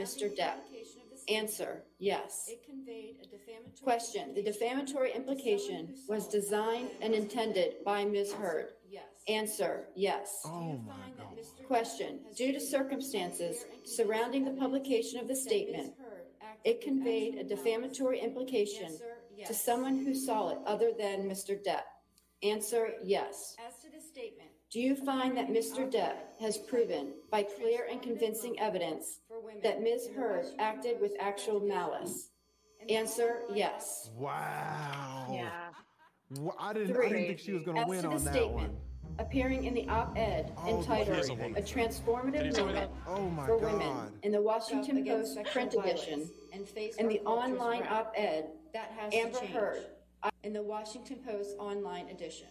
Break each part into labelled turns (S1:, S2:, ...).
S1: Mr. Depp? Answer, yes. Question, the defamatory implication was designed and intended by Ms. Heard? Answer, yes.
S2: Oh my God.
S1: Question, due to circumstances surrounding the publication of the statement, it conveyed a defamatory implication to someone who saw it other than Mr. Depp? Answer, yes.
S3: As to the statement,
S1: Do you find that Mr. Depp has proven by clear and convincing evidence that Ms. Heard acted with actual malice? Answer, yes.
S2: Wow.
S4: Yeah.
S2: Wha- I didn't, I
S1: Three.
S2: didn't think she was going to
S1: As
S2: win
S1: to the
S2: on that
S1: statement,
S2: one.
S1: appearing in the op-ed
S2: Oh,
S1: entitled
S2: a
S1: "A Transformative Moment
S2: Oh my
S1: for
S2: God.
S1: Women" in the Washington
S3: against
S1: Post print edition
S3: and face
S1: and
S3: our
S1: the online op-ed
S3: That has
S1: Amber. Heard in the Washington Post online edition.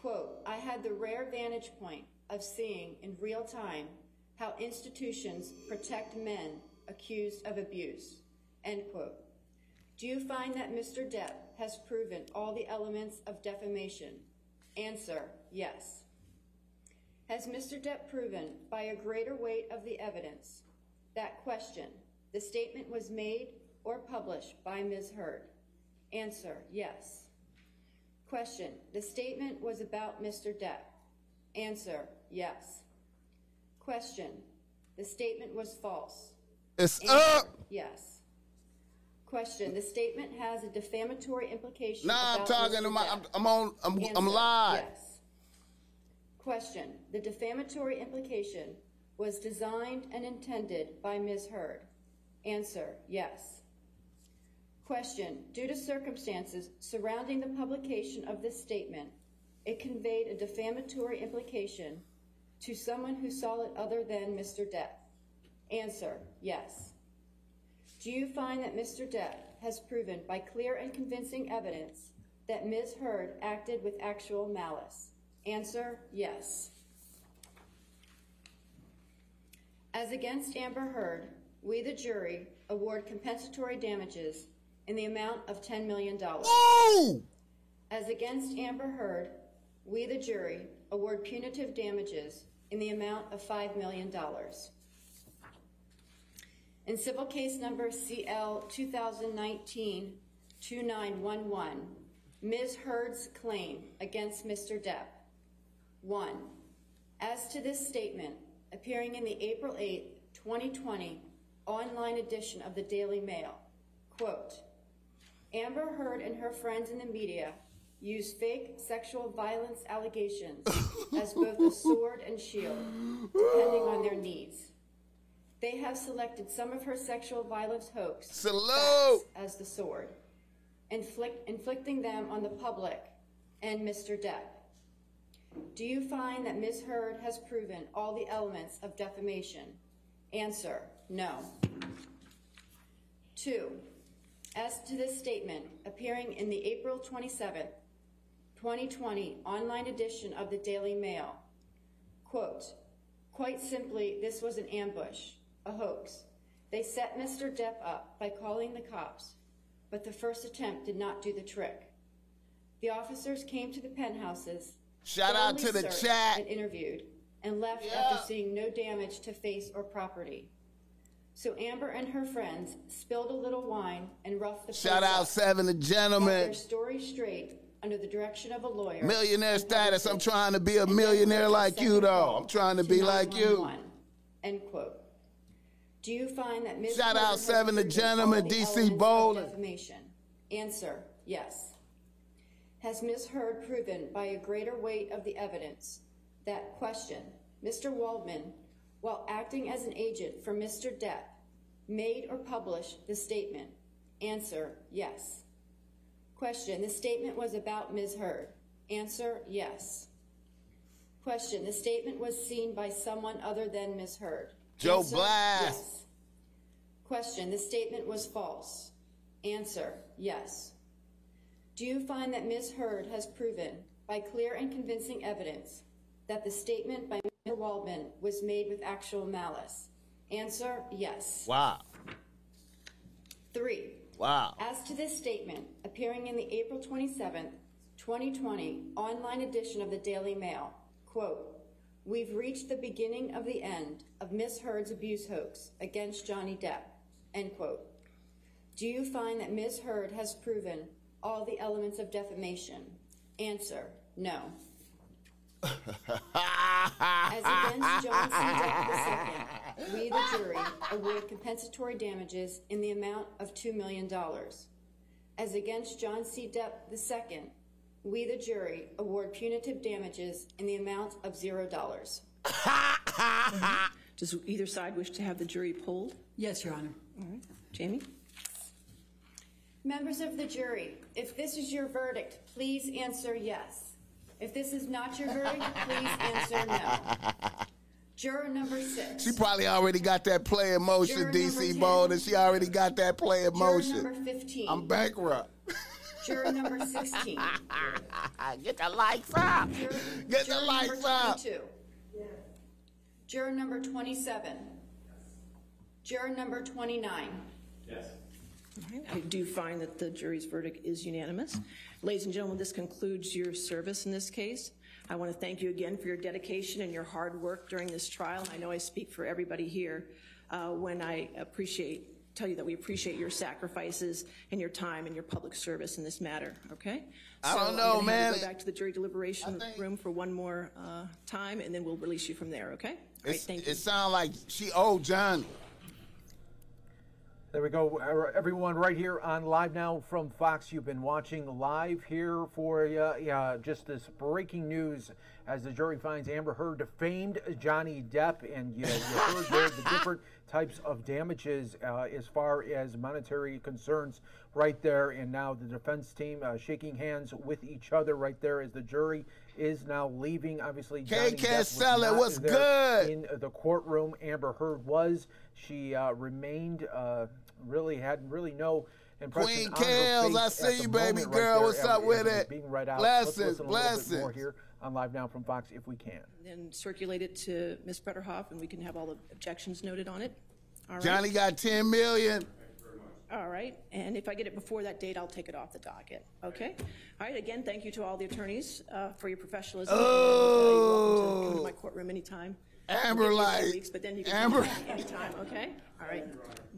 S1: Quote, I had the rare vantage point of seeing in real time how institutions protect men accused of abuse. End quote. Do you find that Mr. Depp has proven all the elements of defamation? Answer, yes. Has Mr. Depp proven by a greater weight of the evidence that question, the statement was made or published by Ms. Heard? Answer, yes. Question, the statement was about Mr. Depp? Answer, yes. Question, the statement was false?
S5: It's
S1: Answer,
S5: up.
S1: Yes. Question, the statement has a defamatory implication
S5: Nah, I'm talking to my. I'm, I'm on. I'm, I'm
S1: Answer,
S5: live.
S1: Yes. Question, the defamatory implication was designed and intended by Ms. Heard? Answer, yes. Question, due to circumstances surrounding the publication of this statement, it conveyed a defamatory implication to someone who saw it other than Mr. Depp? Answer, yes. Do you find that Mr. Depp has proven by clear and convincing evidence that Ms. Heard acted with actual malice? Answer, yes. As against Amber Heard, we, the jury, award compensatory damages in the amount of $10 million.
S5: Ooh.
S1: As against Amber Heard, we, the jury, award punitive damages in the amount of $5 million. In civil case number CL 2019-2911, Ms. Heard's claim against Mr. Depp. One, as to this statement appearing in the April 8, 2020 online edition of the Daily Mail, quote, Amber Heard and her friends in the media use fake sexual violence allegations as both a sword and shield, depending on their needs. They have selected some of her sexual violence hoax as the sword, inflict, inflicting them on the public and Mr. Depp. Do you find that Ms. Heard has proven all the elements of defamation? Answer, no. Two, as to this statement appearing in the April 27, 2020 online edition of the Daily Mail, quote, quite simply, this was an ambush, a hoax. They set Mr. Depp up by calling the cops, but the first attempt did not do the trick. The officers came to the penthouses,
S5: Shout out to the chat.
S1: and interviewed, and left
S5: Yeah.
S1: after seeing no damage to face or property. So Amber and her friends spilled a little wine and roughed the
S5: Shout out seven the gentlemen.
S1: their story straight under the direction of a lawyer.
S5: Millionaire status. I'm trying to be a millionaire like you, though. I'm trying to be like you.
S1: End quote. Do you find that Ms.
S5: Shout out Seven the
S1: proven
S5: Gentlemen, DC Bowling.
S1: Answer: Yes. Has Ms. Heard proven by a greater weight of the evidence that question Mr. Waldman, while acting as an agent for Mr. Depp, made or published the statement? Answer: Yes. Question: The statement was about Ms. Heard. Answer: Yes. Question: The statement was seen by someone other than Ms. Heard.
S5: Joe
S1: Answer,
S5: Blast.
S1: Yes. Question: The statement was false. Answer: Yes. Do you find that Ms. Heard has proven by clear and convincing evidence that the statement by Mr. Waldman was made with actual malice? Answer: Yes.
S5: Wow.
S1: Three.
S5: Wow.
S1: As to this statement appearing in the April 27, 2020 online edition of the Daily Mail, quote, we've reached the beginning of the end of Miss Heard's abuse hoax against Johnny Depp, end quote. Do you find that Ms. Heard has proven all the elements of defamation? Answer, no. As against John C. Depp II, we, the jury, award compensatory damages in the amount of $2 million. As against John C. Depp II, we, the jury, award punitive damages in the amount of $0.
S3: Does either side wish to have the jury polled?
S4: Yes, Your Honor.
S3: Jamie?
S1: Members of the jury, if this is your verdict, please answer yes. If this is not your verdict, please answer no. Juror number six.
S5: She probably already got that play in motion,
S1: Juror
S5: DC
S1: number
S5: Boulder.
S1: 10.
S5: She already got that play in
S1: Juror
S5: motion.
S1: number 15.
S5: I'm bankrupt.
S1: Juror number 16.
S5: Get the lights up.
S1: Juror,
S5: Get the lights
S1: number
S5: up.
S1: 22. Juror number 27. Juror number 29.
S3: All right, I do find that the jury's verdict is unanimous. Ladies and gentlemen, this concludes your service in this case. I want to thank you again for your dedication and your hard work during this trial. I know I speak for everybody here uh, when I appreciate, tell you that we appreciate your sacrifices and your time and your public service in this matter, okay?
S5: I
S3: So
S5: don't know,
S3: gonna have you
S5: man.
S3: Go back to the jury deliberation
S5: think-
S3: room for one more uh, time, and then we'll release you from there, okay? All right, thank you.
S5: it sounds like she owed Johnny.
S6: There we go, Uh, everyone, right here on Live Now from Fox. You've been watching live here for uh, yeah, just this breaking news as the jury finds Amber Heard defamed Johnny Depp, and you, you heard there the different types of damages uh, as far as monetary concerns right there. And now the defense team uh, shaking hands with each other right there as the jury is now leaving. Obviously, Johnny
S5: can't
S6: Depp was
S5: sell it. What's
S6: there
S5: good?
S6: in the courtroom. Amber Heard was. She uh, remained, uh, really had really no impression
S5: Queen
S6: on her
S5: Kales, I see you, baby
S6: moment
S5: girl.
S6: right
S5: What's up with
S6: it was
S5: it?
S6: Being read out.
S5: Blessings,
S6: Let's listen a little more here on Live Now from Fox if we can.
S3: Then circulate it to Ms. Bredehoft, and we can have all the objections noted on it. All right?
S5: Johnny got 10 million.
S3: All right, and if I get it before that date, I'll take it off the docket, okay? All right, again, thank you to all the attorneys uh, for your professionalism. and, uh, You're welcome to come to my courtroom anytime. We'll
S5: Amber
S3: give you a few
S5: light.
S3: weeks, But then you can
S5: Amber-
S3: come back anytime, okay? All right,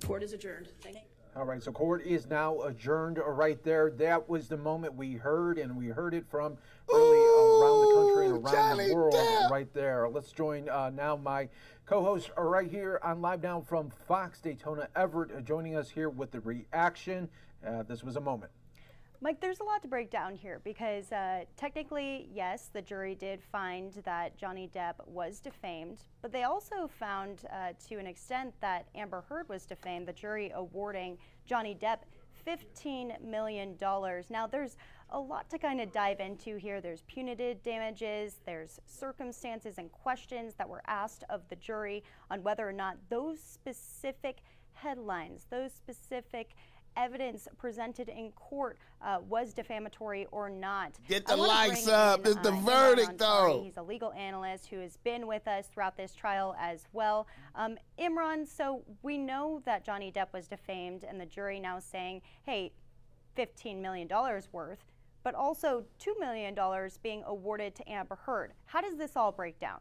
S3: court is adjourned. Thank you.
S6: All right, so court is now adjourned right there. That was the moment we heard, and we heard it from really around the country and around
S5: Johnny
S6: the world
S5: Depp.
S6: right there. Let's join uh, now my co-host uh, right here on Live Now from Fox Daytona Everett, uh, joining us here with the reaction. Uh, this was a moment.
S7: Mike, there's a lot to break down here because uh, technically, yes, the jury did find that Johnny Depp was defamed, but they also found uh, to an extent that Amber Heard was defamed, the jury awarding Johnny Depp $15 million. Now, there's a lot to kind of dive into here. There's punitive damages, there's circumstances and questions that were asked of the jury on whether or not those specific headlines, those specific evidence presented in court uh, was defamatory or not.
S5: Get the likes up.
S7: in,
S5: It's the
S7: uh,
S5: verdict, though.
S7: He's a legal analyst who has been with us throughout this trial as well. Um, Imran, so we know that Johnny Depp was defamed, and the jury now saying, hey, $15 million worth, but also $2 million being awarded to Amber Heard. How does this all break down?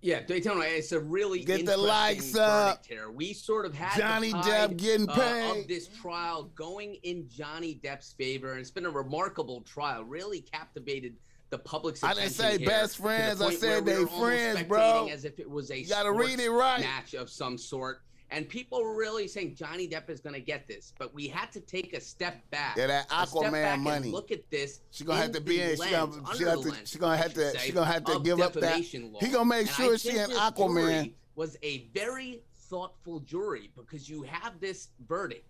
S8: Yeah, Daytona. It's a really
S5: Get the likes up.
S8: here. We sort of had
S5: Johnny Depp getting
S8: uh,
S5: paid.
S8: of this trial going in Johnny Depp's favor, and it's been a remarkable trial. Really captivated the public's
S5: I didn't say best friends, I said
S8: where we
S5: they
S8: were almost
S5: friends, bro.
S8: As if it was a
S5: You gotta read it right.
S8: match of some sort. And people were really saying Johnny Depp is going to get this, but we had to take a step back.
S5: Yeah, that Aquaman money.
S8: Look at this.
S5: She's gonna have to be in. She gonna, she
S8: under
S5: have
S8: the
S5: to.
S8: lens,
S5: She gonna have to.
S8: say,
S5: She gonna have to give up that.
S8: law.
S5: He gonna make
S8: And
S5: sure she an Aquaman.
S8: Was a very thoughtful jury because you have this verdict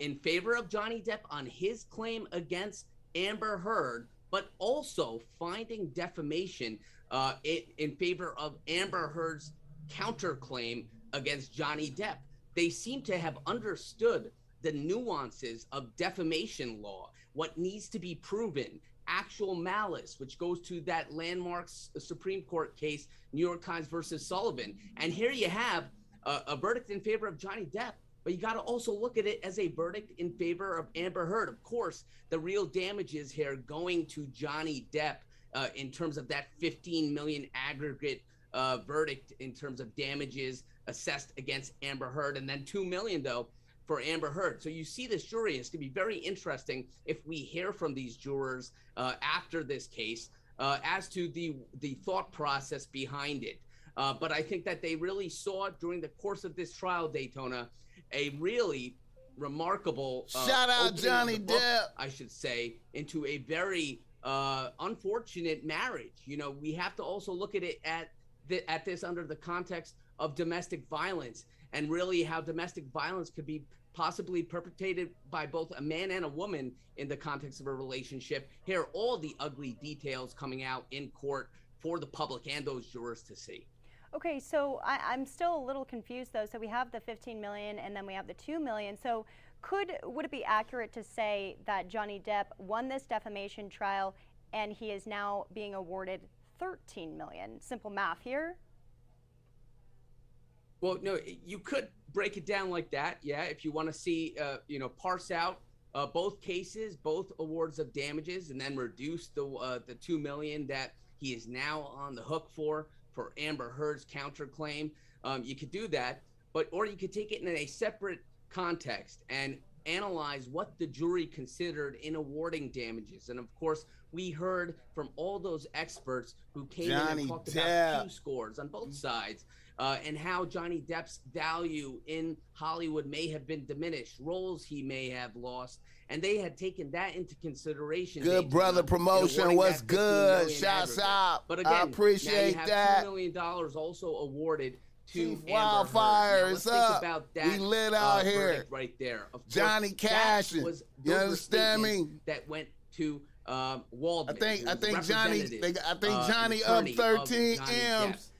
S8: in favor of Johnny Depp on his claim against Amber Heard, but also finding defamation uh, in, in favor of Amber Heard's counterclaim against Johnny Depp. They seem to have understood the nuances of defamation law, what needs to be proven, actual malice, which goes to that landmark Supreme Court case, New York Times versus Sullivan. And here you have a, a verdict in favor of Johnny Depp, but you got to also look at it as a verdict in favor of Amber Heard. Of course, the real damages here going to Johnny Depp uh, in terms of that 15 million aggregate uh, verdict in terms of damages assessed against Amber Heard, and then two million though for Amber Heard. So you see this jury. It's going to be very interesting if we hear from these jurors uh, after this case uh, as to the the thought process behind it. Uh, but I think that they really saw during the course of this trial, Daytona, a really remarkable uh,
S5: Shout out Johnny
S8: book,
S5: Depp.
S8: I should say, into a very uh, unfortunate marriage. You know, we have to also look at it at at this under the context of domestic violence and really how domestic violence could be possibly perpetrated by both a man and a woman in the context of a relationship. Here are all the ugly details coming out in court for the public and those jurors to see.
S7: Okay, so I, I'm still a little confused though. So we have the 15 million and then we have the 2 million. So could would it be accurate to say that Johnny Depp won this defamation trial and he is now being awarded 13 million? Simple math here.
S8: Well, no, you could break it down like that. Yeah, if you want to see, uh, you know, parse out uh, both cases, both awards of damages, and then reduce the uh, the two million that he is now on the hook for for Amber Heard's counterclaim. Um, you could do that, but or you could take it in a separate context and analyze what the jury considered in awarding damages. And of course, we heard from all those experts who came in and talked
S5: Depp.
S8: about Q scores on both sides. Uh, and how Johnny Depp's value in Hollywood may have been diminished, roles he may have lost, and they had taken that into consideration.
S5: Good brother promotion. What's good? Shouts out.
S8: But
S5: I
S8: again, now you
S5: appreciate
S8: have
S5: that.
S8: Two million dollars also awarded to
S5: wildfires
S8: Amber Heard.
S5: Wildfire
S8: Now,
S5: is
S8: let's think
S5: up.
S8: about
S5: We
S8: that,
S5: lit
S8: uh,
S5: out here.
S8: right there. Of
S5: Johnny Cash
S8: was-
S5: You understand me?
S8: That went to um, Waldman.
S5: I think- I think Johnny- they I think
S8: uh,
S5: Johnny up
S8: of
S5: 13
S8: Johnny
S5: M's.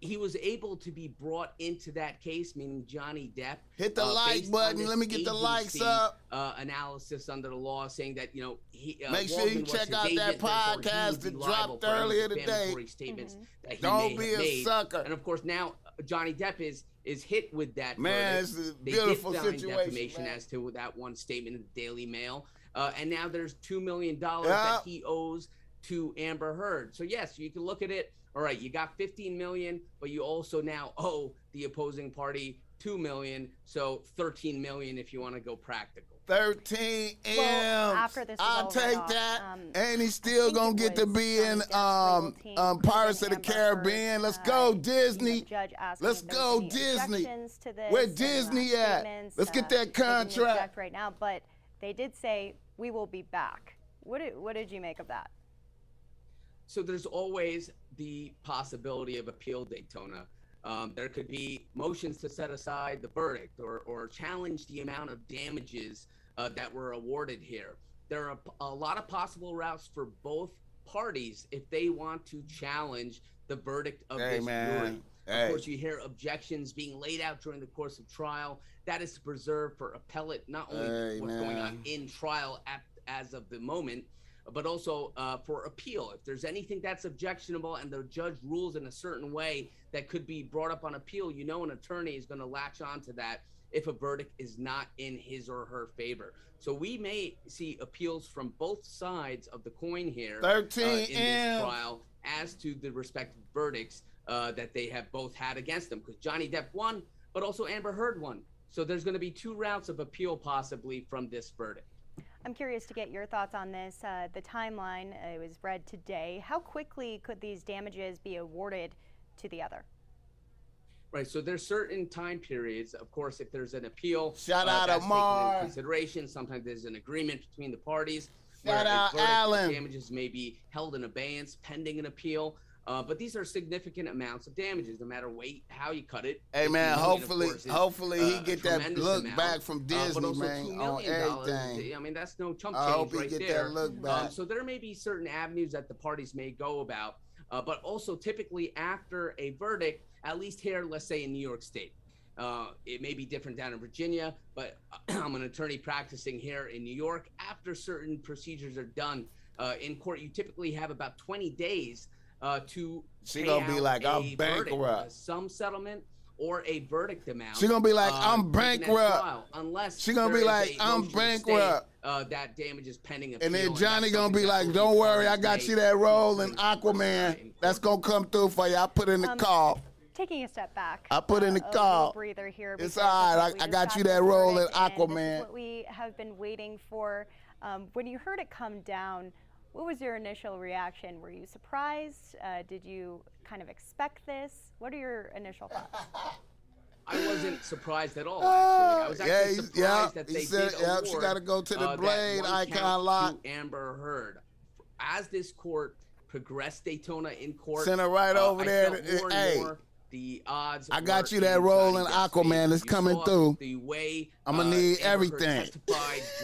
S8: He was able to be brought into that case, meaning Johnny Depp.
S5: Hit the
S8: uh,
S5: like button. Let me get the likes up.
S8: Uh, analysis under the law saying that you know he. Uh,
S5: Make sure
S8: Waldman
S5: you check out that
S8: agent, he
S5: podcast that dropped earlier today.
S8: that he
S5: Don't be a
S8: made.
S5: sucker.
S8: And of course now uh, Johnny Depp is is hit with that.
S5: Man,
S8: verdict.
S5: it's a
S8: They
S5: beautiful
S8: did
S5: situation,
S8: defamation
S5: man.
S8: as to that one statement in the Daily Mail, uh, and now there's two million dollars
S5: Yeah.
S8: that he owes to Amber Heard. So yes, you can look at it. All right, you got 15 million, but you also now owe the opposing party 2 million, so 13 million if you want to go practical.
S5: 13 M's.
S7: Well, after this was
S5: I'll take
S7: off,
S5: that.
S7: um,
S5: and he's still gonna get to be in um um Pirates of the Caribbean.
S7: Heard,
S5: Let's
S7: uh,
S5: go,
S7: you
S5: Disney.
S7: judge asking
S5: Let's
S7: if there was
S5: go, Disney.
S7: objections to this,
S5: Where
S7: any last
S5: Disney at?
S7: statements,
S5: Let's get
S7: uh,
S5: that contract.
S7: right now, but they did say we will be back. What did, what did you make of that?
S8: So there's always the possibility of appeal, Daytona. Um, there could be motions to set aside the verdict or, or challenge the amount of damages uh, that were awarded here. There are a, a lot of possible routes for both parties if they want to challenge the verdict of
S5: Hey,
S8: this
S5: man.
S8: jury.
S5: Hey.
S8: Of course, you hear objections being laid out during the course of trial. That is to preserve for appellate not only
S5: Hey,
S8: what's going on in trial at, as of the moment, but also uh, for appeal. If there's anything that's objectionable and the judge rules in a certain way that could be brought up on appeal, you know an attorney is going to latch on to that if a verdict is not in his or her favor. So we may see appeals from both sides of the coin here uh,
S5: 13
S8: in this trial as to the respective verdicts uh, that they have both had against them. Because Johnny Depp won, but also Amber Heard won. So there's going to be two routes of appeal possibly from this verdict.
S7: I'm curious to get your thoughts on this. Uh, the timeline uh, was read today. How quickly could these damages be awarded to the other?
S8: Right. So there's certain time periods. Of course, if there's an appeal,
S5: Shout
S8: uh,
S5: out
S8: that's taken
S5: Amar.
S8: into consideration. Sometimes there's an agreement between the parties.
S5: Shout
S8: where a
S5: out Alan.
S8: Damages may be held in abeyance pending an appeal. Uh, but these are significant amounts of damages, no matter weight, how you cut it.
S5: Hey man, hopefully,
S8: is,
S5: hopefully he
S8: uh,
S5: get that look
S8: amount.
S5: back from
S8: Uh,
S5: Disney,
S8: also
S5: man,
S8: $2
S5: on everything.
S8: I mean, that's no chump
S5: I hope he
S8: right
S5: get
S8: there.
S5: that look
S8: Um,
S5: back.
S8: so there may be certain avenues that the parties may go about, uh, but also typically after a verdict, at least here, let's say in New York State. Uh, it may be different down in Virginia, but I'm an attorney practicing here in New York. After certain procedures are done uh, in court, you typically have about 20 days uh, to
S5: She
S8: pay
S5: gonna be
S8: out
S5: like,
S8: a
S5: I'm
S8: verdict,
S5: bankrupt.
S8: uh, some settlement or a verdict amount.
S5: She gonna be like,
S8: uh,
S5: "I'm
S8: taken
S5: bankrupt."
S8: trial, unless
S5: She gonna be like, "I'm
S8: motion to state,
S5: bankrupt."
S8: Uh, that damage is pending appeal.
S5: And then
S8: that's
S5: Johnny gonna be like, "Don't worry, I got you that role in
S8: in
S5: Aquaman. That's gonna come through for you. I put in the
S7: Um,
S5: call.
S7: Taking a step back.
S5: I put in the
S7: uh, a
S5: call.
S7: breather here.
S5: It's all right. I- I got you that
S7: the
S5: role in
S7: verdict, this is
S5: Aquaman.
S7: what we have been waiting for. Um, when you heard it come down, what was your initial reaction? Were you surprised? Uh, did you kind of expect this? What are your initial thoughts?
S8: I wasn't surprised at all. Actually, I was
S5: Oh,
S8: actually
S5: yeah,
S8: surprised
S5: yeah,
S8: that they
S5: said-
S8: did
S5: yeah, she
S8: award,
S5: gotta go to the
S8: uh, that
S5: Blade
S8: one
S5: icon
S8: count
S5: lock.
S8: to Amber Heard. As this court progressed Daytona in court,
S5: Send her right
S8: uh,
S5: over
S8: I
S5: there
S8: felt more and
S5: hey,
S8: more the odds.
S5: I got you that role in Aquaman. It's coming through.
S8: The way
S5: I'ma
S8: uh,
S5: need everything.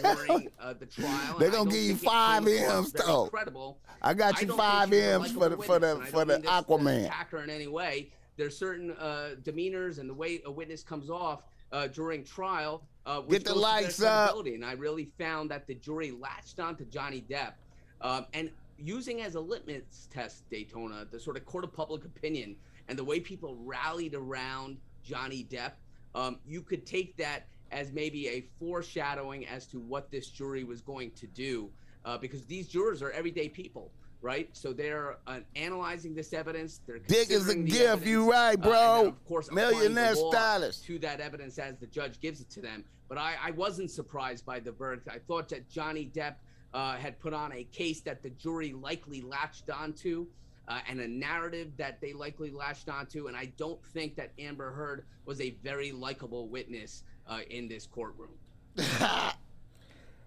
S8: During uh, the trial. They're
S5: gonna give you
S8: think it came
S5: five M's, though.
S8: Credible.
S5: I got you
S8: don't
S5: five
S8: think she's a
S5: M's for the for the
S8: I
S5: for the
S8: mean this to
S5: Aquaman.
S8: attack her in any way. There's certain uh, demeanors and the way a witness comes off uh, during trial. Uh, which
S5: Get the lights up.
S8: And I really found that the jury latched on to Johnny Depp, um, and using as a litmus test Daytona, the sort of court of public opinion and the way people rallied around Johnny Depp. Um, you could take that as maybe a foreshadowing as to what this jury was going to do, uh, because these jurors are everyday people, right? So they're uh, analyzing this evidence. They're
S5: Dick is a gift. You
S8: evidence,
S5: right,
S8: uh,
S5: bro.
S8: then, of course,
S5: Millionaire stylist.
S8: to that evidence as the judge gives it to them. But I, I wasn't surprised by the verdict. I thought that Johnny Depp uh, had put on a case that the jury likely latched onto. Uh, and a narrative that they likely latched onto, and I don't think that Amber Heard was a very likable witness uh, in this courtroom.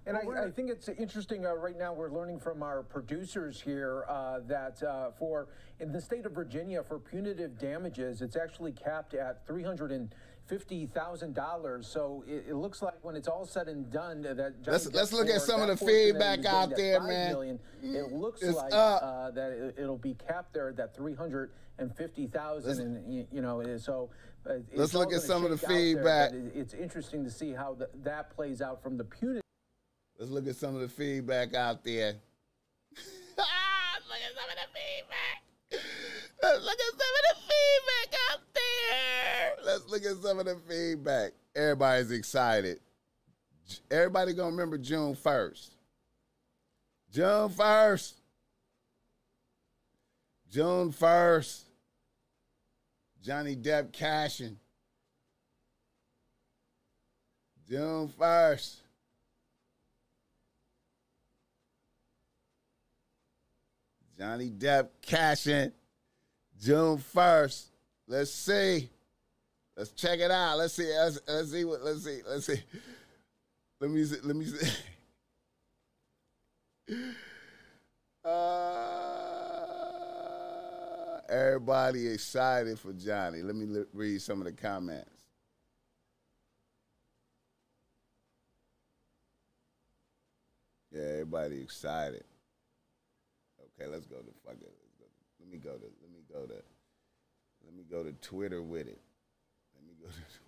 S6: And I, I think it's interesting uh, right now. We're learning from our producers here uh, that uh, for in the state of Virginia for punitive damages, it's actually capped at three hundred and fifty thousand dollars. So it, it looks like when it's all said and done, that Johnny
S5: Let's- let's look at some of the
S6: portion that he
S5: feedback out there, man.
S6: million, It looks
S5: It's
S6: like uh, that it, it'll be capped there at that three hundred and fifty thousand, and you know, so. Uh,
S5: Let's look at some of the
S6: out there,
S5: feedback.
S6: It's interesting to see how th- that plays out from the punitive.
S5: Let's look at some of the feedback out there. look at some of the feedback. Let's look at some of the feedback out there. Let's look at some of the feedback. Everybody's excited. Everybody gonna remember June 1st. June 1st. June 1st. Johnny Depp cashing. June 1st. Johnny Depp cashing June 1st. Let's see. Let's check it out. Let's see. Let's, let's see what let's see. Let's see. Let me see. Let me see. Uh, everybody excited for Johnny. Let me read some of the comments. Yeah, everybody excited. Okay, let's go to fuck it. Let me go to. Let me go to. Let me go to Twitter with it. Let me go to.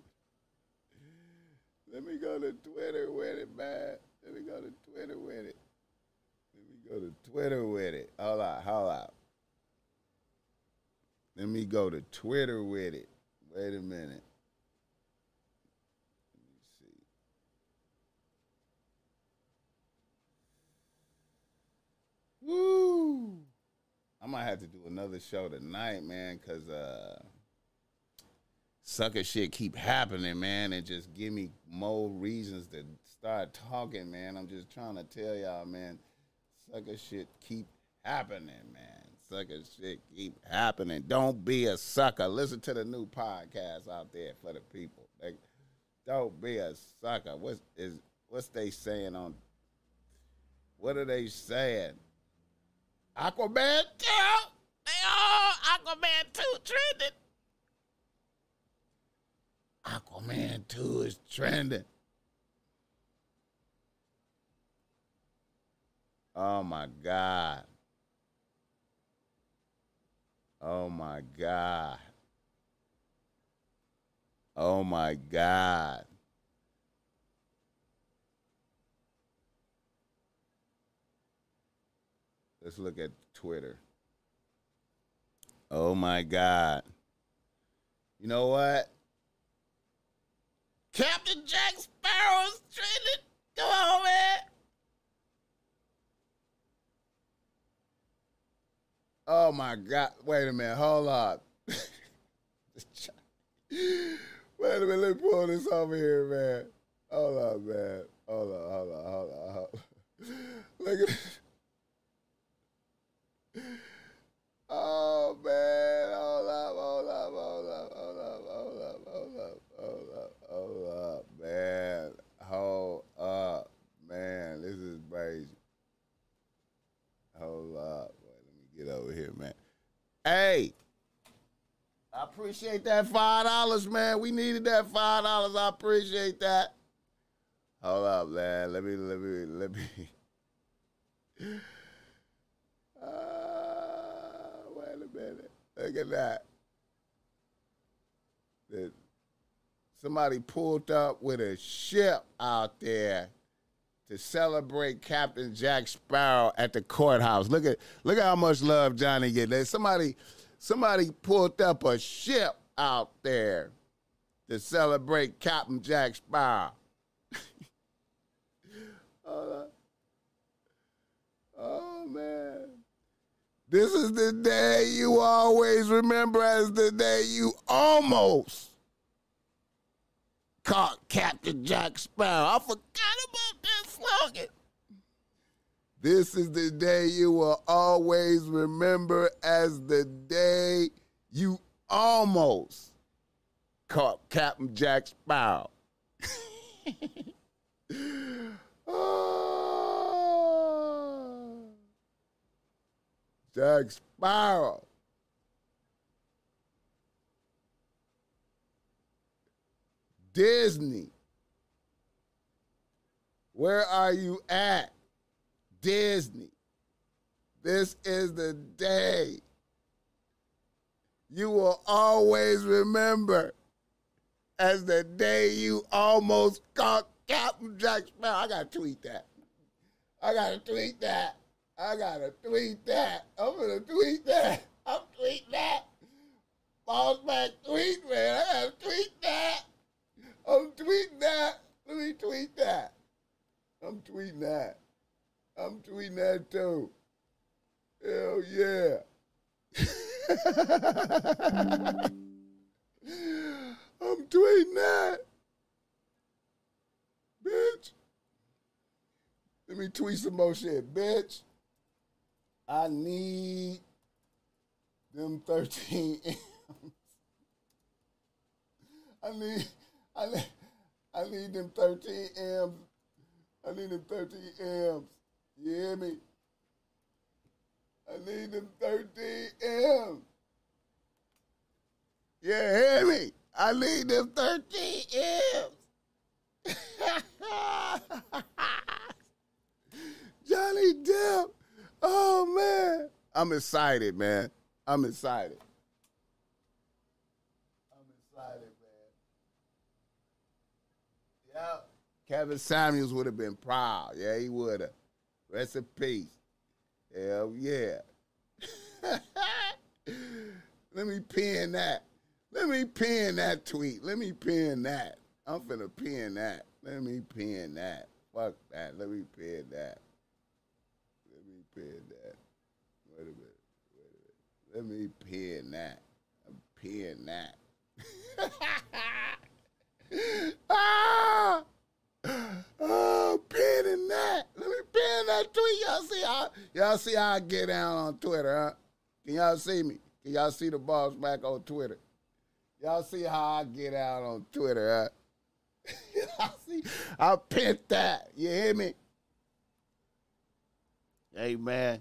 S5: Let me go to Twitter with it, man. Let me go to Twitter with it. Let me go to Twitter with it. Hold out, hold out. Let me go to Twitter with it. Wait a minute. Woo! I might have to do another show tonight, man, cause uh sucker shit keep happening, man, and just give me more reasons to start talking, man. I'm just trying to tell y'all, man, sucker shit keep happening, man. Sucker shit keep happening. Don't be a sucker. Listen to the new podcast out there for the people. Like, don't be a sucker. What's is what's they saying on? What are they saying? Aquaman 2. They all Aquaman 2 trending. Aquaman 2 is trending. Oh my God. Oh my God. Oh my God. Let's look at Twitter. Oh my God. You know what? Captain Jack Sparrow's trending. Come on, man. Oh my God! Wait a minute. Hold up. Wait a minute. Let me pull this over here, man. Hold up, man. Hold up. Hold up. Hold up. Hold up. Look at. This. Oh man! Hold up! Hold up! Hold up! Hold up! Hold up! Hold up! Hold up! Man! Hold up, man! This is crazy. Hold up! Wait, let me get over here, man. Hey, I appreciate that five dollars, man. We needed that five dollars. I appreciate that. Hold up, man. Let me, let me, let me. Uh, wait a minute. Look at that. Somebody pulled up with a ship out there to celebrate Captain Jack Sparrow at the courthouse. Look at look at how much love Johnny get. Somebody somebody pulled up a ship out there to celebrate Captain Jack Sparrow. oh, uh, oh man. This is the day you always remember as the day you almost caught Captain Jack Sparrow. I forgot about that slogan. This is the day you will always remember as the day you almost caught Captain Jack Sparrow. oh. Jack Sparrow. Disney. Where are you at? Disney. This is the day you will always remember as the day you almost caught Captain Jack Sparrow. I gotta tweet that. I gotta tweet that. I gotta tweet that. I'm gonna tweet that. I'm tweeting that. Boss man tweet, man. I gotta tweet that. I'm tweeting that. Let me tweet that. I'm tweeting that. I'm tweeting that too. Hell yeah. I'm tweeting that. Bitch. Let me tweet some more shit, bitch. I need them 13 M's. I need, I need, I need them 13 M's. I need them 13 M's. You hear me? I need them 13 M's. You hear me? I need them 13 M's. Johnny Depp. Oh man. I'm excited, man. I'm excited. I'm excited, man. Yeah. Kevin Samuels would have been proud. Yeah, he would have. Rest in peace. Hell yeah. Let me pin that. Let me pin that tweet. Let me pin that. I'm finna pin that. Let me pin that. Fuck that. Let me pin that. Let me pin that. Wait a minute. Wait a minute. Let me pin that. I'm pin that. ah! Oh, pinning that. Let me pin that tweet. Y'all see how y'all see how I get down on Twitter, huh? Can y'all see me? Can y'all see the boss back on Twitter? Y'all see how I get out on Twitter, huh? y'all see I pinned that. You hear me? Amen.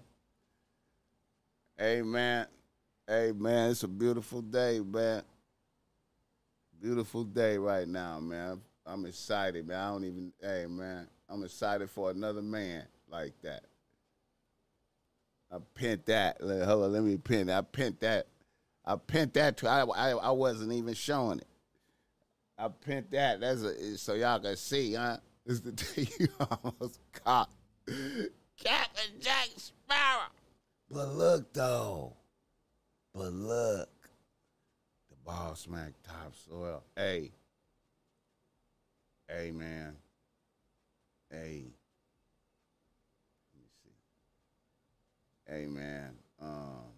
S5: Amen. Amen. It's a beautiful day, man. Beautiful day right now, man. I'm excited, man. I don't even, hey, man, I'm excited for another man like that. I pent that. Let- Hold on, let me pin that. I pent that. I pent that. To, I, I, I wasn't even showing it. I pent that. That's a, so y'all can see, huh? Is the day you almost caught Captain Jack Sparrow. But look, though. But look. The ball smack topsoil. Hey. Hey man. Hey. Let me see. Hey man. Um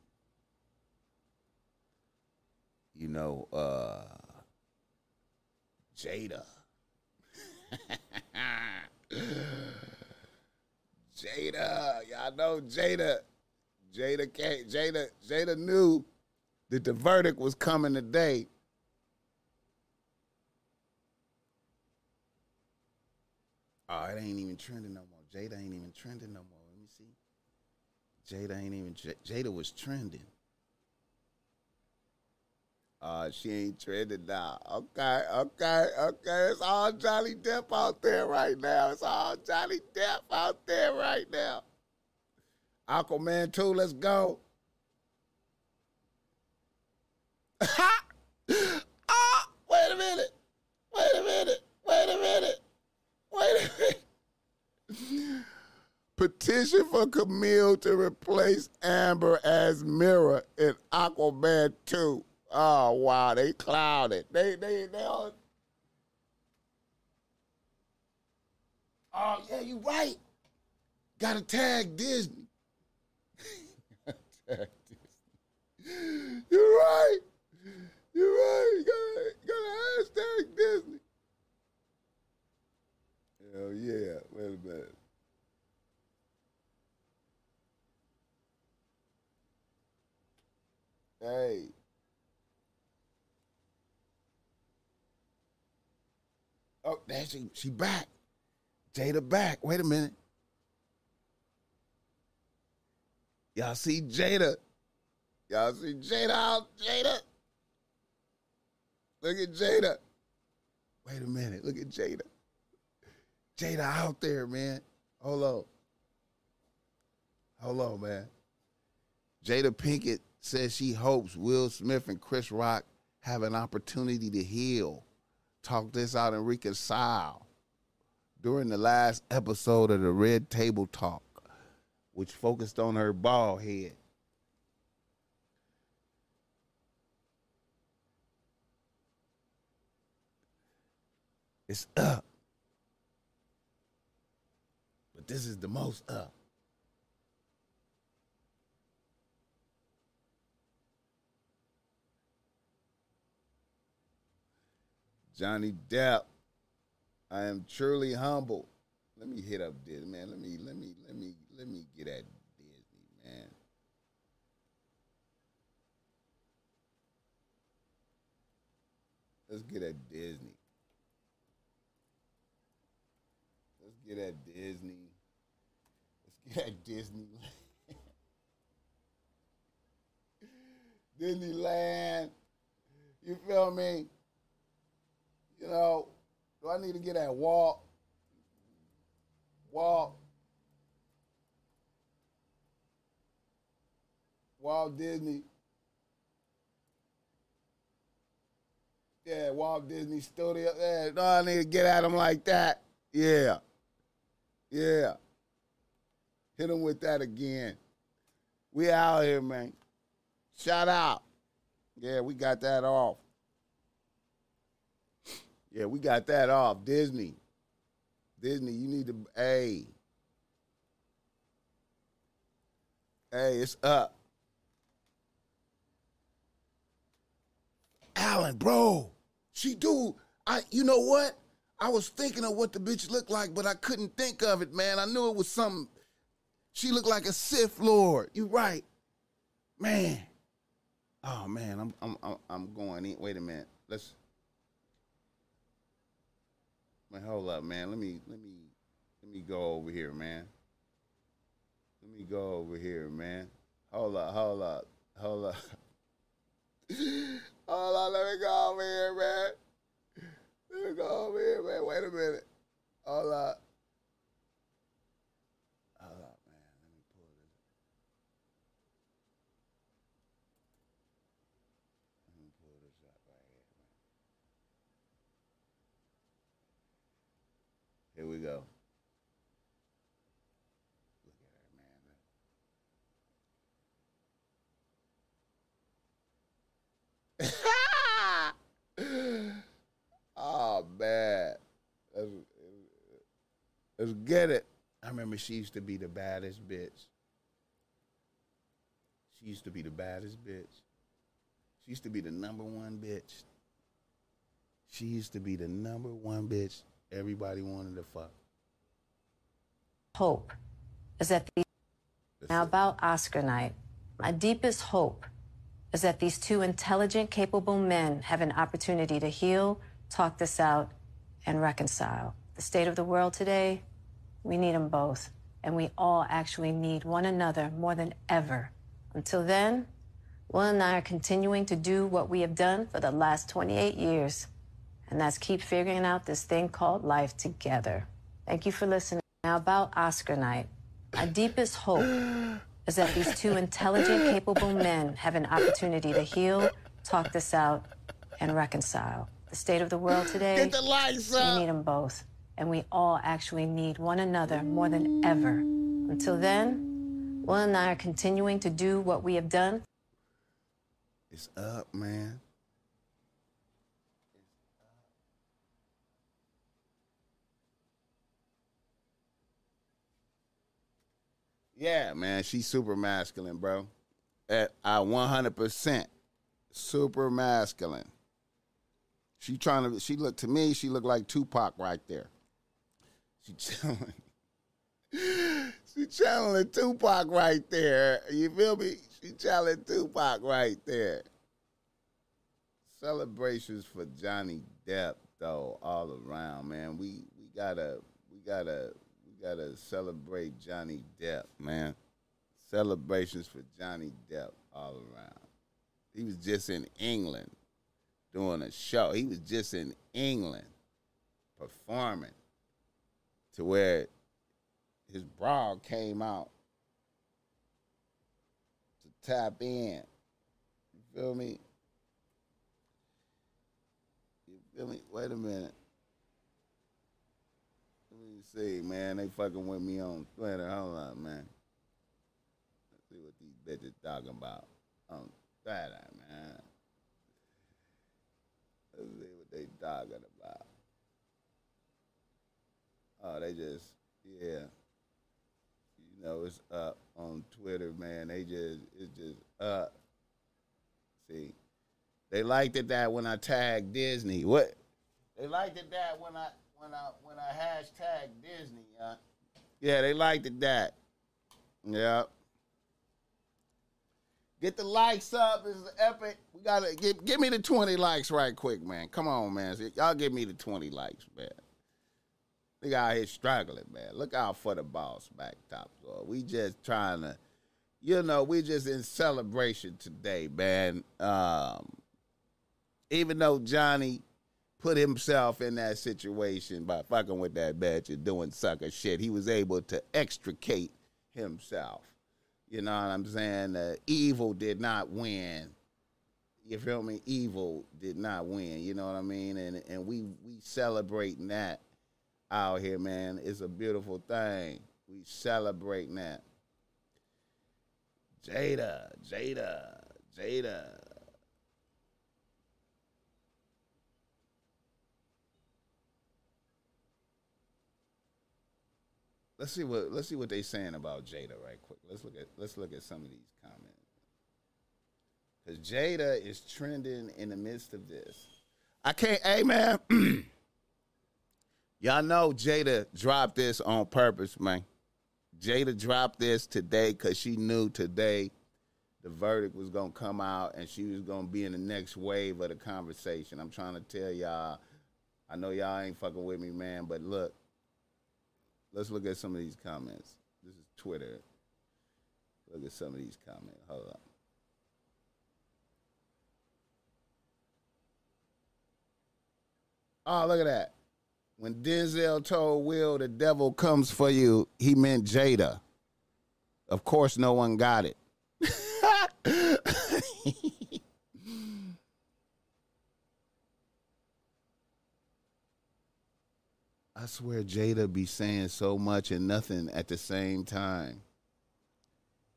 S5: you know, uh Jada. Jada, y'all know Jada. Jada can't Jada Jada knew that the verdict was coming today. Oh, it ain't even trending no more. Jada ain't even trending no more. Let me see. Jada ain't even Jada was trending. Uh, she ain't trending now. Okay, okay, okay. It's all Johnny Depp out there right now. It's all Johnny Depp out there right now. Aquaman 2, let's go. ah, wait a minute. Wait a minute. Wait a minute. Wait a minute. Petition for Camille to replace Amber as Mera in Aquaman 2. Oh wow, they clouded. They they they all Oh yeah, you right. Gotta tag Disney. tag Disney. You're right. You're right. You gotta, you gotta hashtag Disney. Hell yeah. Wait a minute. Hey. Oh, there she she back. Jada back. Wait a minute. Y'all see Jada. Y'all see Jada out. Jada. Look at Jada. Wait a minute. Look at Jada. Jada out there, man. Hold on. Hold on, man. Jada Pinkett says she hopes Will Smith and Chris Rock have an opportunity to heal, talk this out, and reconcile during the last episode of the Red Table Talk, which focused on her bald head. It's up. But this is the most up. Johnny Depp, I am truly humble. Let me hit up Disney, man. Let me let me let me let me get at Disney, man. Let's get at Disney. Let's get at Disney. At Disney. Disneyland. You feel me? You know, do I need to get at Walt? Walt. Walt Disney. Yeah, Walt Disney Studio. Yeah, no, I need to get at him like that. Yeah. Yeah. Hit him with that again. We out here, man. Shout out. Yeah, we got that off. Yeah, we got that off. Disney. Disney, you need to hey. Hey, it's up. Alan, bro. She do. I you know what? I was thinking of what the bitch looked like, but I couldn't think of it, man. I knew it was something. She looked like a Sith Lord. You right. Man. Oh man, I'm I'm I'm, going in. Wait a minute. Let's Man, hold up, man. Let me let me let me go over here, man. Let me go over here, man. Hold up, hold up, hold up. hold up, let me go over here, man. Let me go over here, man. Wait a minute. Hold up. Hold up, man. Let me pull this. Let me pull this up right here, man. Here we go. Look at her, man. oh man, that's Let's get it. I remember she used to be the baddest bitch. She used to be the baddest bitch. She used to be the number one bitch. She used to be the number one bitch everybody wanted to fuck.
S4: hope is that the now about Oscar night. My deepest hope is that these two intelligent, capable men have an opportunity to heal, talk this out, and reconcile. The state of the world today, we need them both, and we all actually need one another more than ever. Until then, Will and I are continuing to do what we have done for the last 28 years, and that's keep figuring out this thing called life together. Thank you for listening. Now, about Oscar night, my deepest hope is that these two intelligent, capable men have an opportunity to heal, talk this out, and reconcile. The state of the world today,
S5: Get the lights
S4: we need them both, and we all actually need one another more than ever. Until then, Will and I are continuing to do what we have done
S5: It's up, man. Yeah, man, she's super masculine, bro. At I 100% super masculine. She trying to. She looked to me. She looked like Tupac right there. She chilling. she channeling Tupac right there. You feel me? She channeling Tupac right there. Celebrations for Johnny Depp though, all around, man. We we gotta we gotta gotta celebrate Johnny Depp, man. Celebrations for Johnny Depp all around. He was just in England doing a show. He was just in England performing to where his bra came out to tap in. You feel me? You feel me? Wait a minute. See, man. They fucking with me on Twitter. Hold on, man. Let's see what these bitches talking about on Twitter, man. Let's see what they talking about. Oh, they just, yeah. You know, it's up on Twitter, man. They just, it's just up. See, they liked it that when I tagged Disney. What? They liked it that when I when I when I hashtag Disney. Yeah, they liked it that. Yeah. Get the likes up. This is epic. We gotta give give me the twenty likes right quick, man. Come on, man. Y'all give me the twenty likes, man. Nigga out here struggling, man. Look out for the boss back top. We just trying to, you know, we just in celebration today, man. Um, even though Johnny put himself in that situation by fucking with that bitch and doing sucker shit, he was able to extricate himself. You know what I'm saying? Uh, evil did not win. You feel me? Evil did not win. You know what I mean? And and we we celebrating that out here, man. It's a beautiful thing. We celebrating that. Jada, Jada, Jada. Let's see what let's see what they saying about Jada right quick. Let's look at let's look at some of these comments. Cause Jada is trending in the midst of this. I can't hey man. Y'all know Jada dropped this on purpose, man. Jada dropped this today because she knew today the verdict was gonna come out and she was gonna be in the next wave of the conversation. I'm trying to tell y'all. I know y'all ain't fucking with me, man, but look. Let's look at some of these comments. This is Twitter. Look at some of these comments. Hold on. Oh, look at that. When Denzel told Will the devil comes for you, he meant Jada. Of course, no one got it. I swear Jada be saying so much and nothing at the same time.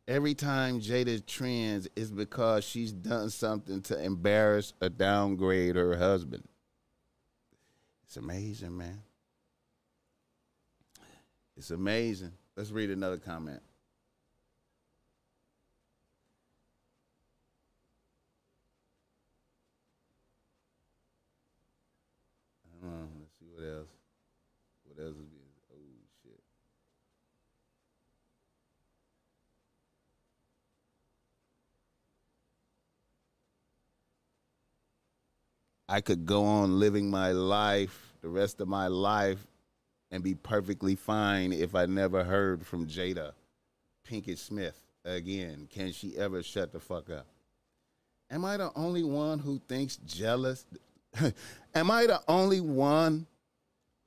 S5: Every time Jada trends is because she's done something to embarrass or downgrade her husband. It's amazing, man. It's amazing. Let's read another comment. Hold on, let's see what else. Being? Oh shit. I could go on living my life, the rest of my life, and be perfectly fine if I never heard from Jada Pinkett Smith again. Can she ever shut the fuck up? Am I the only one who thinks jealous? Am I the only one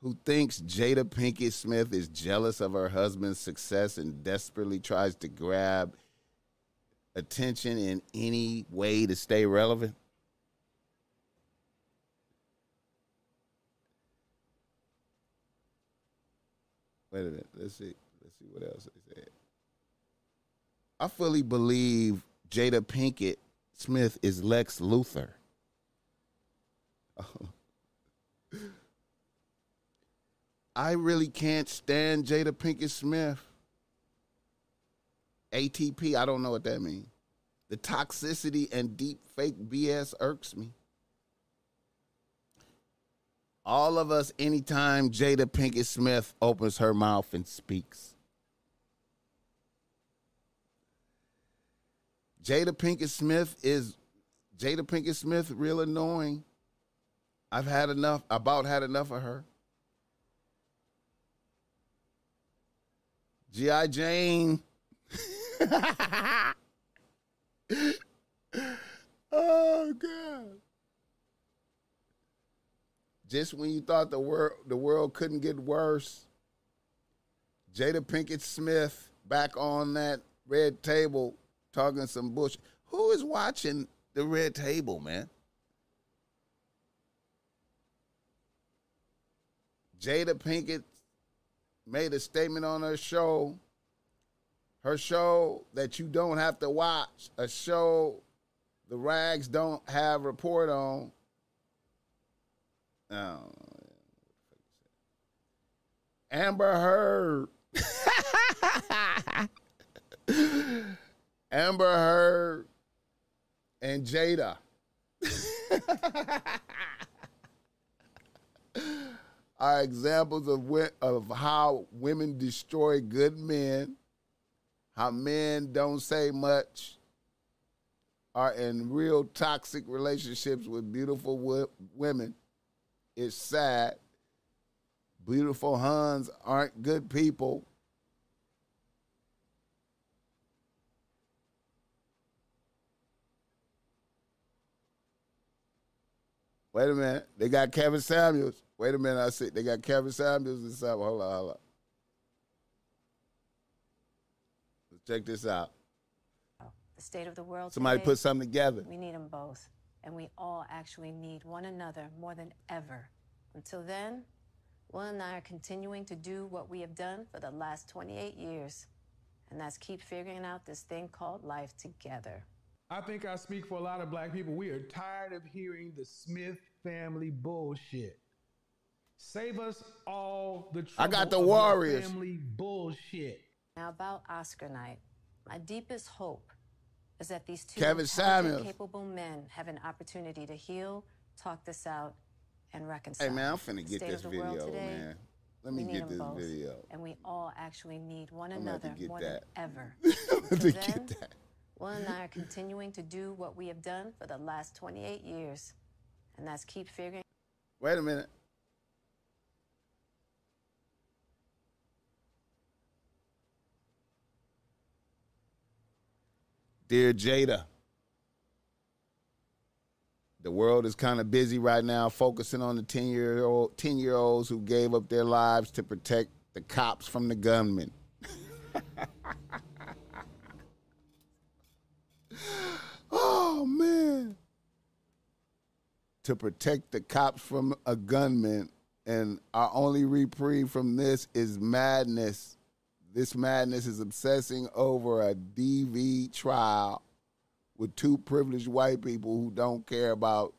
S5: who thinks Jada Pinkett Smith is jealous of her husband's success and desperately tries to grab attention in any way to stay relevant? Wait a minute. Let's see. Let's see what else they said. I fully believe Jada Pinkett Smith is Lex Luthor. Oh. I really can't stand Jada Pinkett Smith. ATP, I don't know what that means. The toxicity and deep fake BS irks me. All of us, anytime Jada Pinkett Smith opens her mouth and speaks. Jada Pinkett Smith is Jada Pinkett Smith real annoying. I've had enough, about had enough of her. G.I. Jane. oh God. Just when you thought the world the world couldn't get worse, Jada Pinkett Smith back on that red table talking some bullshit. Who is watching the red table, man? Jada Pinkett made a statement on her show. Her show that you don't have to watch, a show the rags don't have report on. Oh, Amber Heard. Amber Heard and Jada. are examples of of how women destroy good men, how men don't say much, are in real toxic relationships with beautiful wo- women. It's sad. Beautiful Huns aren't good people. Wait a minute. They got Kevin Samuels. Wait a minute. I see they got Kevin Samuels and stuff. Hold on, hold on. Let's check this out.
S4: The state of the world
S5: Somebody
S4: today,
S5: put something together.
S4: We need them both. And we all actually need one another more than ever. Until then, Will and I are continuing to do what we have done for the last 28 years. And that's keep figuring out this thing called life together.
S2: I think I speak for a lot of black people. We are tired of hearing the Smith family bullshit. Save us all the trouble
S5: I got the Warriors.
S2: family bullshit.
S4: Now, about Oscar night, my deepest hope is that these two
S5: Kevin Samuels.
S4: capable men have an opportunity to heal, talk this out, and reconcile.
S5: Hey man, I'm finna
S4: The
S5: get
S4: state
S5: this
S4: of the
S5: video,
S4: today,
S5: man. Let me
S4: need
S5: get this
S4: both,
S5: video.
S4: And we all actually need one
S5: I'm gonna have to
S4: another
S5: get
S4: more
S5: that.
S4: than ever.
S5: Gonna
S4: Until
S5: get that.
S4: Will and I are continuing to do what we have done for the last 28 years. And that's keep figuring
S5: Wait a minute. Dear Jada, the world is kind of busy right now focusing on the 10 year old 10 year olds who gave up their lives to protect the cops from the gunmen. oh man to protect the cops from a gunman. And our only reprieve from this is madness. This madness is obsessing over a DV trial with two privileged white people who don't care about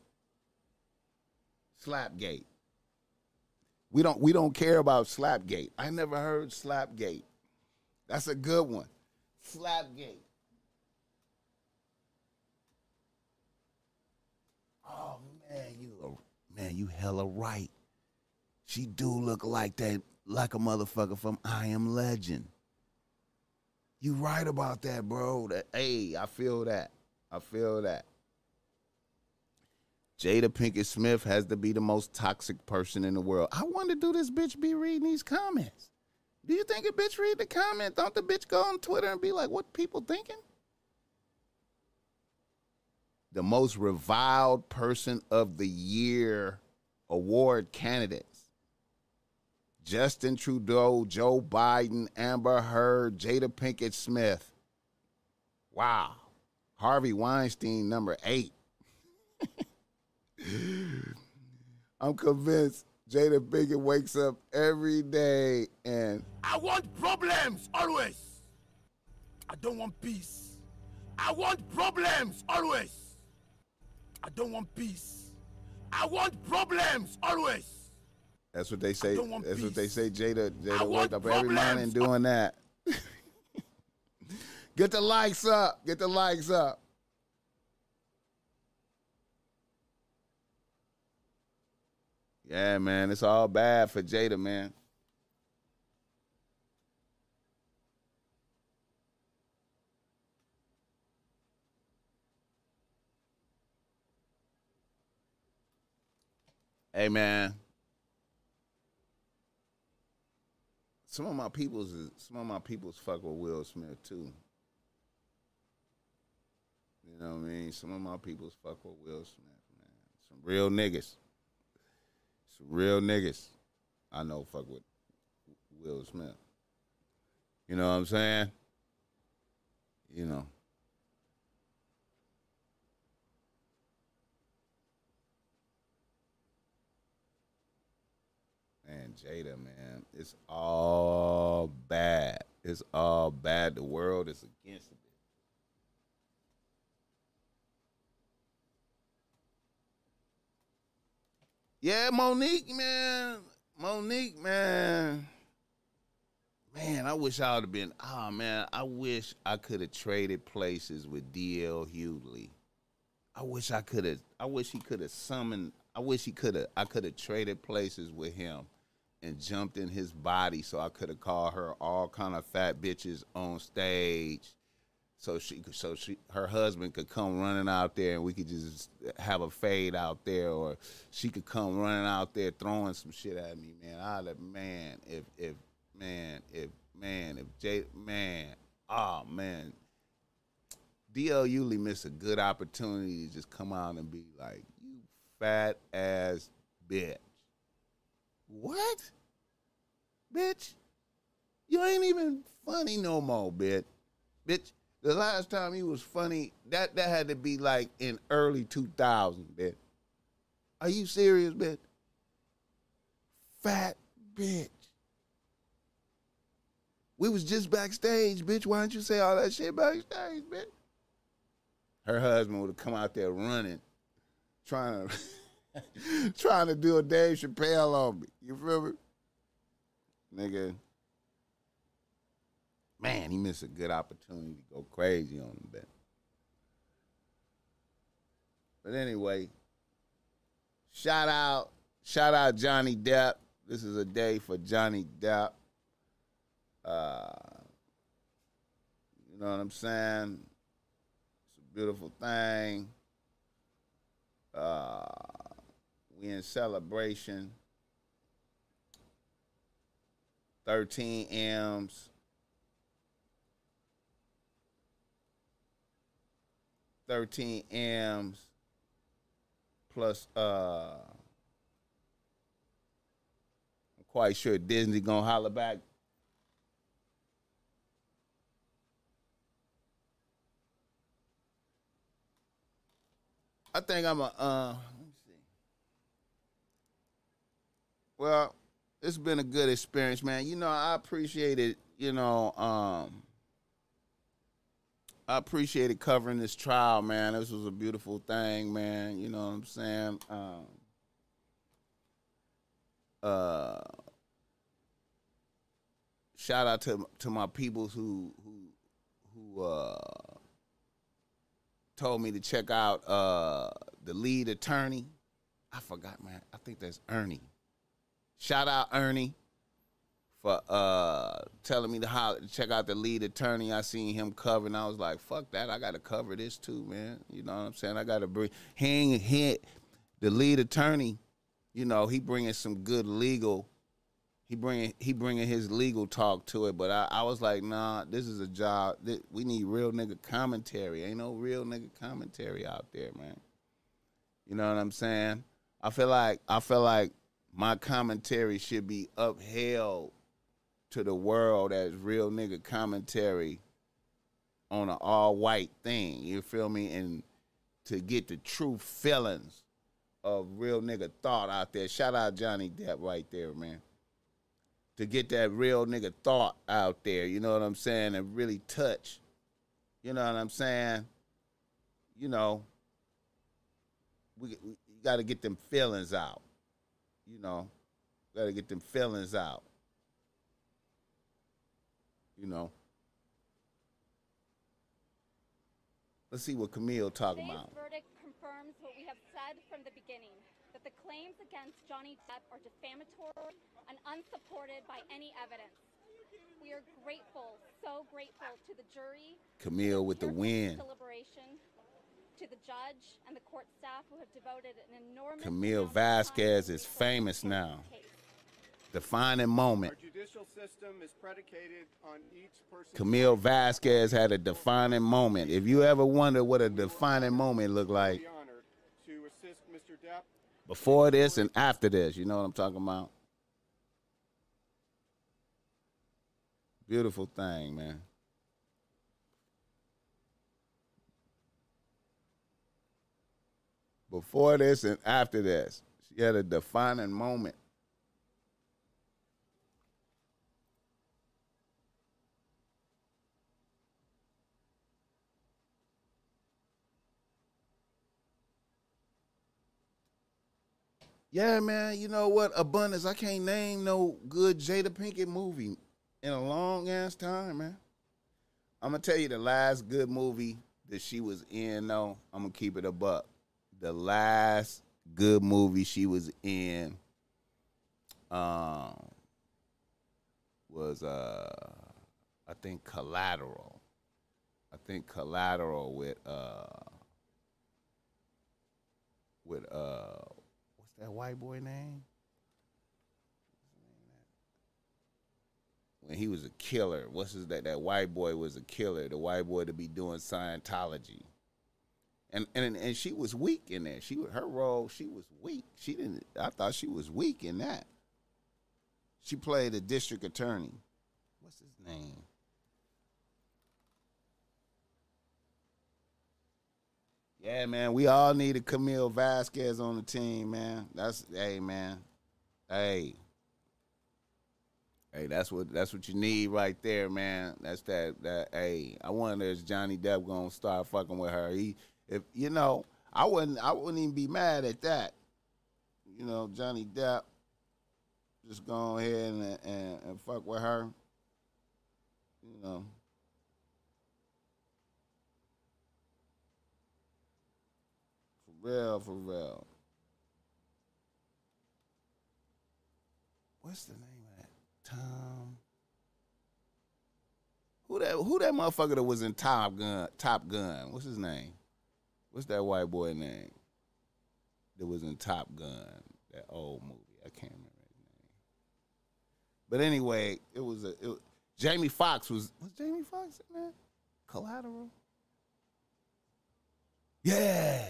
S5: Slapgate. We don't we don't care about Slapgate. I never heard Slapgate. That's a good one. Slapgate. Oh man, you man, you hella right. She do look like that, like a motherfucker from I Am Legend. You right about that, bro. That hey, I feel that. I feel that. Jada Pinkett Smith has to be the most toxic person in the world. I wonder, do this bitch be reading these comments? Do you think a bitch read the comment? Don't the bitch go on Twitter and be like, what people thinking? The most reviled person of the year award candidates. Justin Trudeau, Joe Biden, Amber Heard, Jada Pinkett Smith. Wow. Harvey Weinstein, number eight. I'm convinced Jada Pinkett wakes up every day and
S9: I want problems always. I don't want peace. I want problems always. I don't want peace. I want problems always.
S5: That's what they say. That's what they say. Jada, Jada wake up every morning doing that. Get the likes up. Get the likes up. Yeah, man, it's all bad for Jada, man. Hey, man. Some of my peoples, some of my peoples fuck with Will Smith too. You know what I mean? Some of my peoples fuck with Will Smith, man. Some real niggas. Some real niggas. I know fuck with Will Smith. You know what I'm saying? You know. Man, Jada, man, it's all bad. It's all bad. The world is against it. Yeah, Mo'Nique, man. Mo'Nique, man. Man, I wish I would have been. Oh man, I wish I could have traded places with DL Hughley. I wish I could have. I wish he could have summoned. I wish he could have. I could have traded places with him, and jumped in his body so I could have called her all kind of fat bitches on stage, so she so she her husband could come running out there and we could just have a fade out there, or she could come running out there throwing some shit at me, man. I'd have man if if man if man if Jay man oh man DL Hughley missed a good opportunity to just come out and be like, you fat ass bitch. What? Bitch? You ain't even funny no more, bitch. Bitch, the last time he was funny, that, that had to be like in early 2000, bitch. Are you serious, bitch? Fat bitch. We was just backstage, bitch. Why didn't you say all that shit backstage, bitch? her husband would have come out there running, trying to trying to do a Dave Chappelle on me. You feel me? Nigga. Man, he missed a good opportunity to go crazy on him, bet. But anyway, shout out, shout out Johnny Depp. This is a day for Johnny Depp. Uh, you know what I'm saying? It's a beautiful thing. Uh, we in celebration. 13 M's. 13 M's plus uh I'm quite sure Disney gonna holler back I think I'm a. Uh, let me see. Well, it's been a good experience, man. You know, I appreciate it. You know, um, I appreciated covering this trial, man. This was a beautiful thing, man. You know what I'm saying? Um, uh shout out to to my peoples who who who uh told me to check out uh the lead attorney. I forgot, man. I think that's Ernie. Shout out Ernie for uh telling me to check out the lead attorney. I seen him cover, and I was like, "Fuck that! I got to cover this too, man." You know what I'm saying? I got to bring he hit the lead attorney. You know, he bringing some good legal. He bringing he bringing his legal talk to it, but I, I was like, nah, this is a job. That we need real nigga commentary. Ain't no real nigga commentary out there, man. You know what I'm saying? I feel like I feel like my commentary should be upheld to the world as real nigga commentary on an all white thing. You feel me? And to get the true feelings of real nigga thought out there. Shout out Johnny Depp right there, man. To get that real nigga thought out there, you know what I'm saying, and really touch. You know what I'm saying? You know, we, we got to get them feelings out. You know, got to get them feelings out. You know. Let's see what Camille talking
S10: Today's
S5: about.
S10: verdict confirms what we have said from the beginning that the claims against Johnny Depp are defamatory and unsupported by any evidence. We are grateful, so grateful to the jury,
S5: Camille with the win.
S10: deliberation, to the judge and the court staff who have devoted an enormous
S5: Camille
S10: amount of time
S5: Vasquez is famous now. Defining moment.
S11: Our judicial system is predicated on each person.
S5: Camille Vasquez had a defining moment. If you ever wonder what a defining moment looked like
S11: to assist Mr. Depp.
S5: before this and after this, you know what I'm talking about? Beautiful thing, man. Before this and after this, she had a defining moment. Yeah, man. You know what? Abundance. I can't name no good Jada Pinkett movie in a long ass time, man. I'm gonna tell you the last good movie that she was in. though. I'm gonna keep it a buck. The last good movie she was in, um, was uh, I think Collateral. I think Collateral with uh, with uh, what's that white boy name? When he was a killer, what's his that? That white boy was a killer. The white boy to be doing Scientology, and and and she was weak in there. She her role, she was weak. She didn't. I thought she was weak in that. She played a district attorney. What's his name? Yeah, man, we all need a Camille Vasquez on the team, man. That's hey, man, hey, hey. That's what that's what you need right there, man. That's that that. Hey, I wonder is Johnny Depp gonna start fucking with her? He, if you know, I wouldn't, I wouldn't even be mad at that. You know, Johnny Depp just go ahead and and, and fuck with her. You know. For real, for real. What's the name of that? Tom. Who that who that motherfucker that was in Top Gun Top Gun? What's his name? What's that white boy name? That was in Top Gun, that old movie. I can't remember his name. But anyway, it was a it, Jamie Foxx was was Jamie Foxx in that? Collateral? Yeah.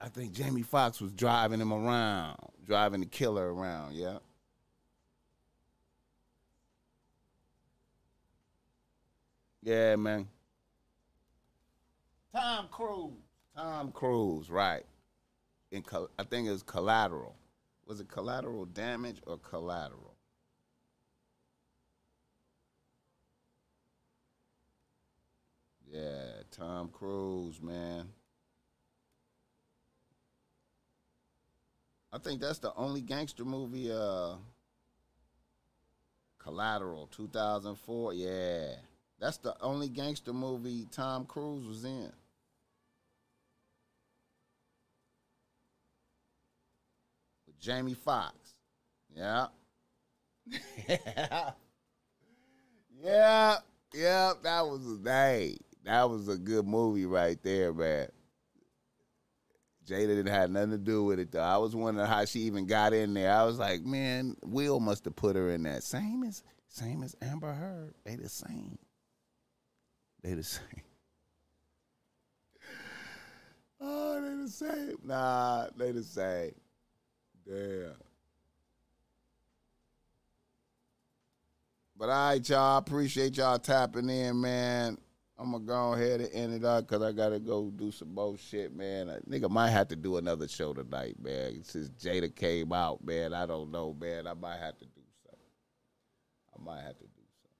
S5: I think Jamie Foxx was driving him around, driving the killer around, yeah. Yeah, man. Tom Cruise. Tom Cruise, right. In I think it was collateral. Was it collateral damage or collateral? Yeah, Tom Cruise, man. I think that's the only gangster movie. Uh, Collateral, 2004. Yeah, that's the only gangster movie Tom Cruise was in. Jamie Foxx. Yeah. yeah. Yeah. Yeah. That was a day. That was a good movie right there, man. Jada didn't have nothing to do with it though. I was wondering how she even got in there. I was like, man, Will must have put her in that. Same as same as Amber Heard. They the same. They the same. Oh, they the same. Nah, they the same. Damn. But all right, y'all. Appreciate y'all tapping in, man. I'm gonna go ahead and end it up because I gotta go do some bullshit, man. I, nigga might have to do another show tonight, man. Since Jada came out, man, I don't know, man. I might have to do something. I might have to do something.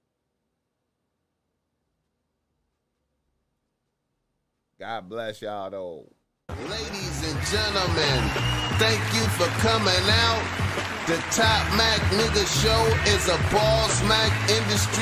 S5: God bless y'all, though. Ladies and gentlemen, thank you for coming out. The Top Mac Nigga Show is a Boss Mac Industry.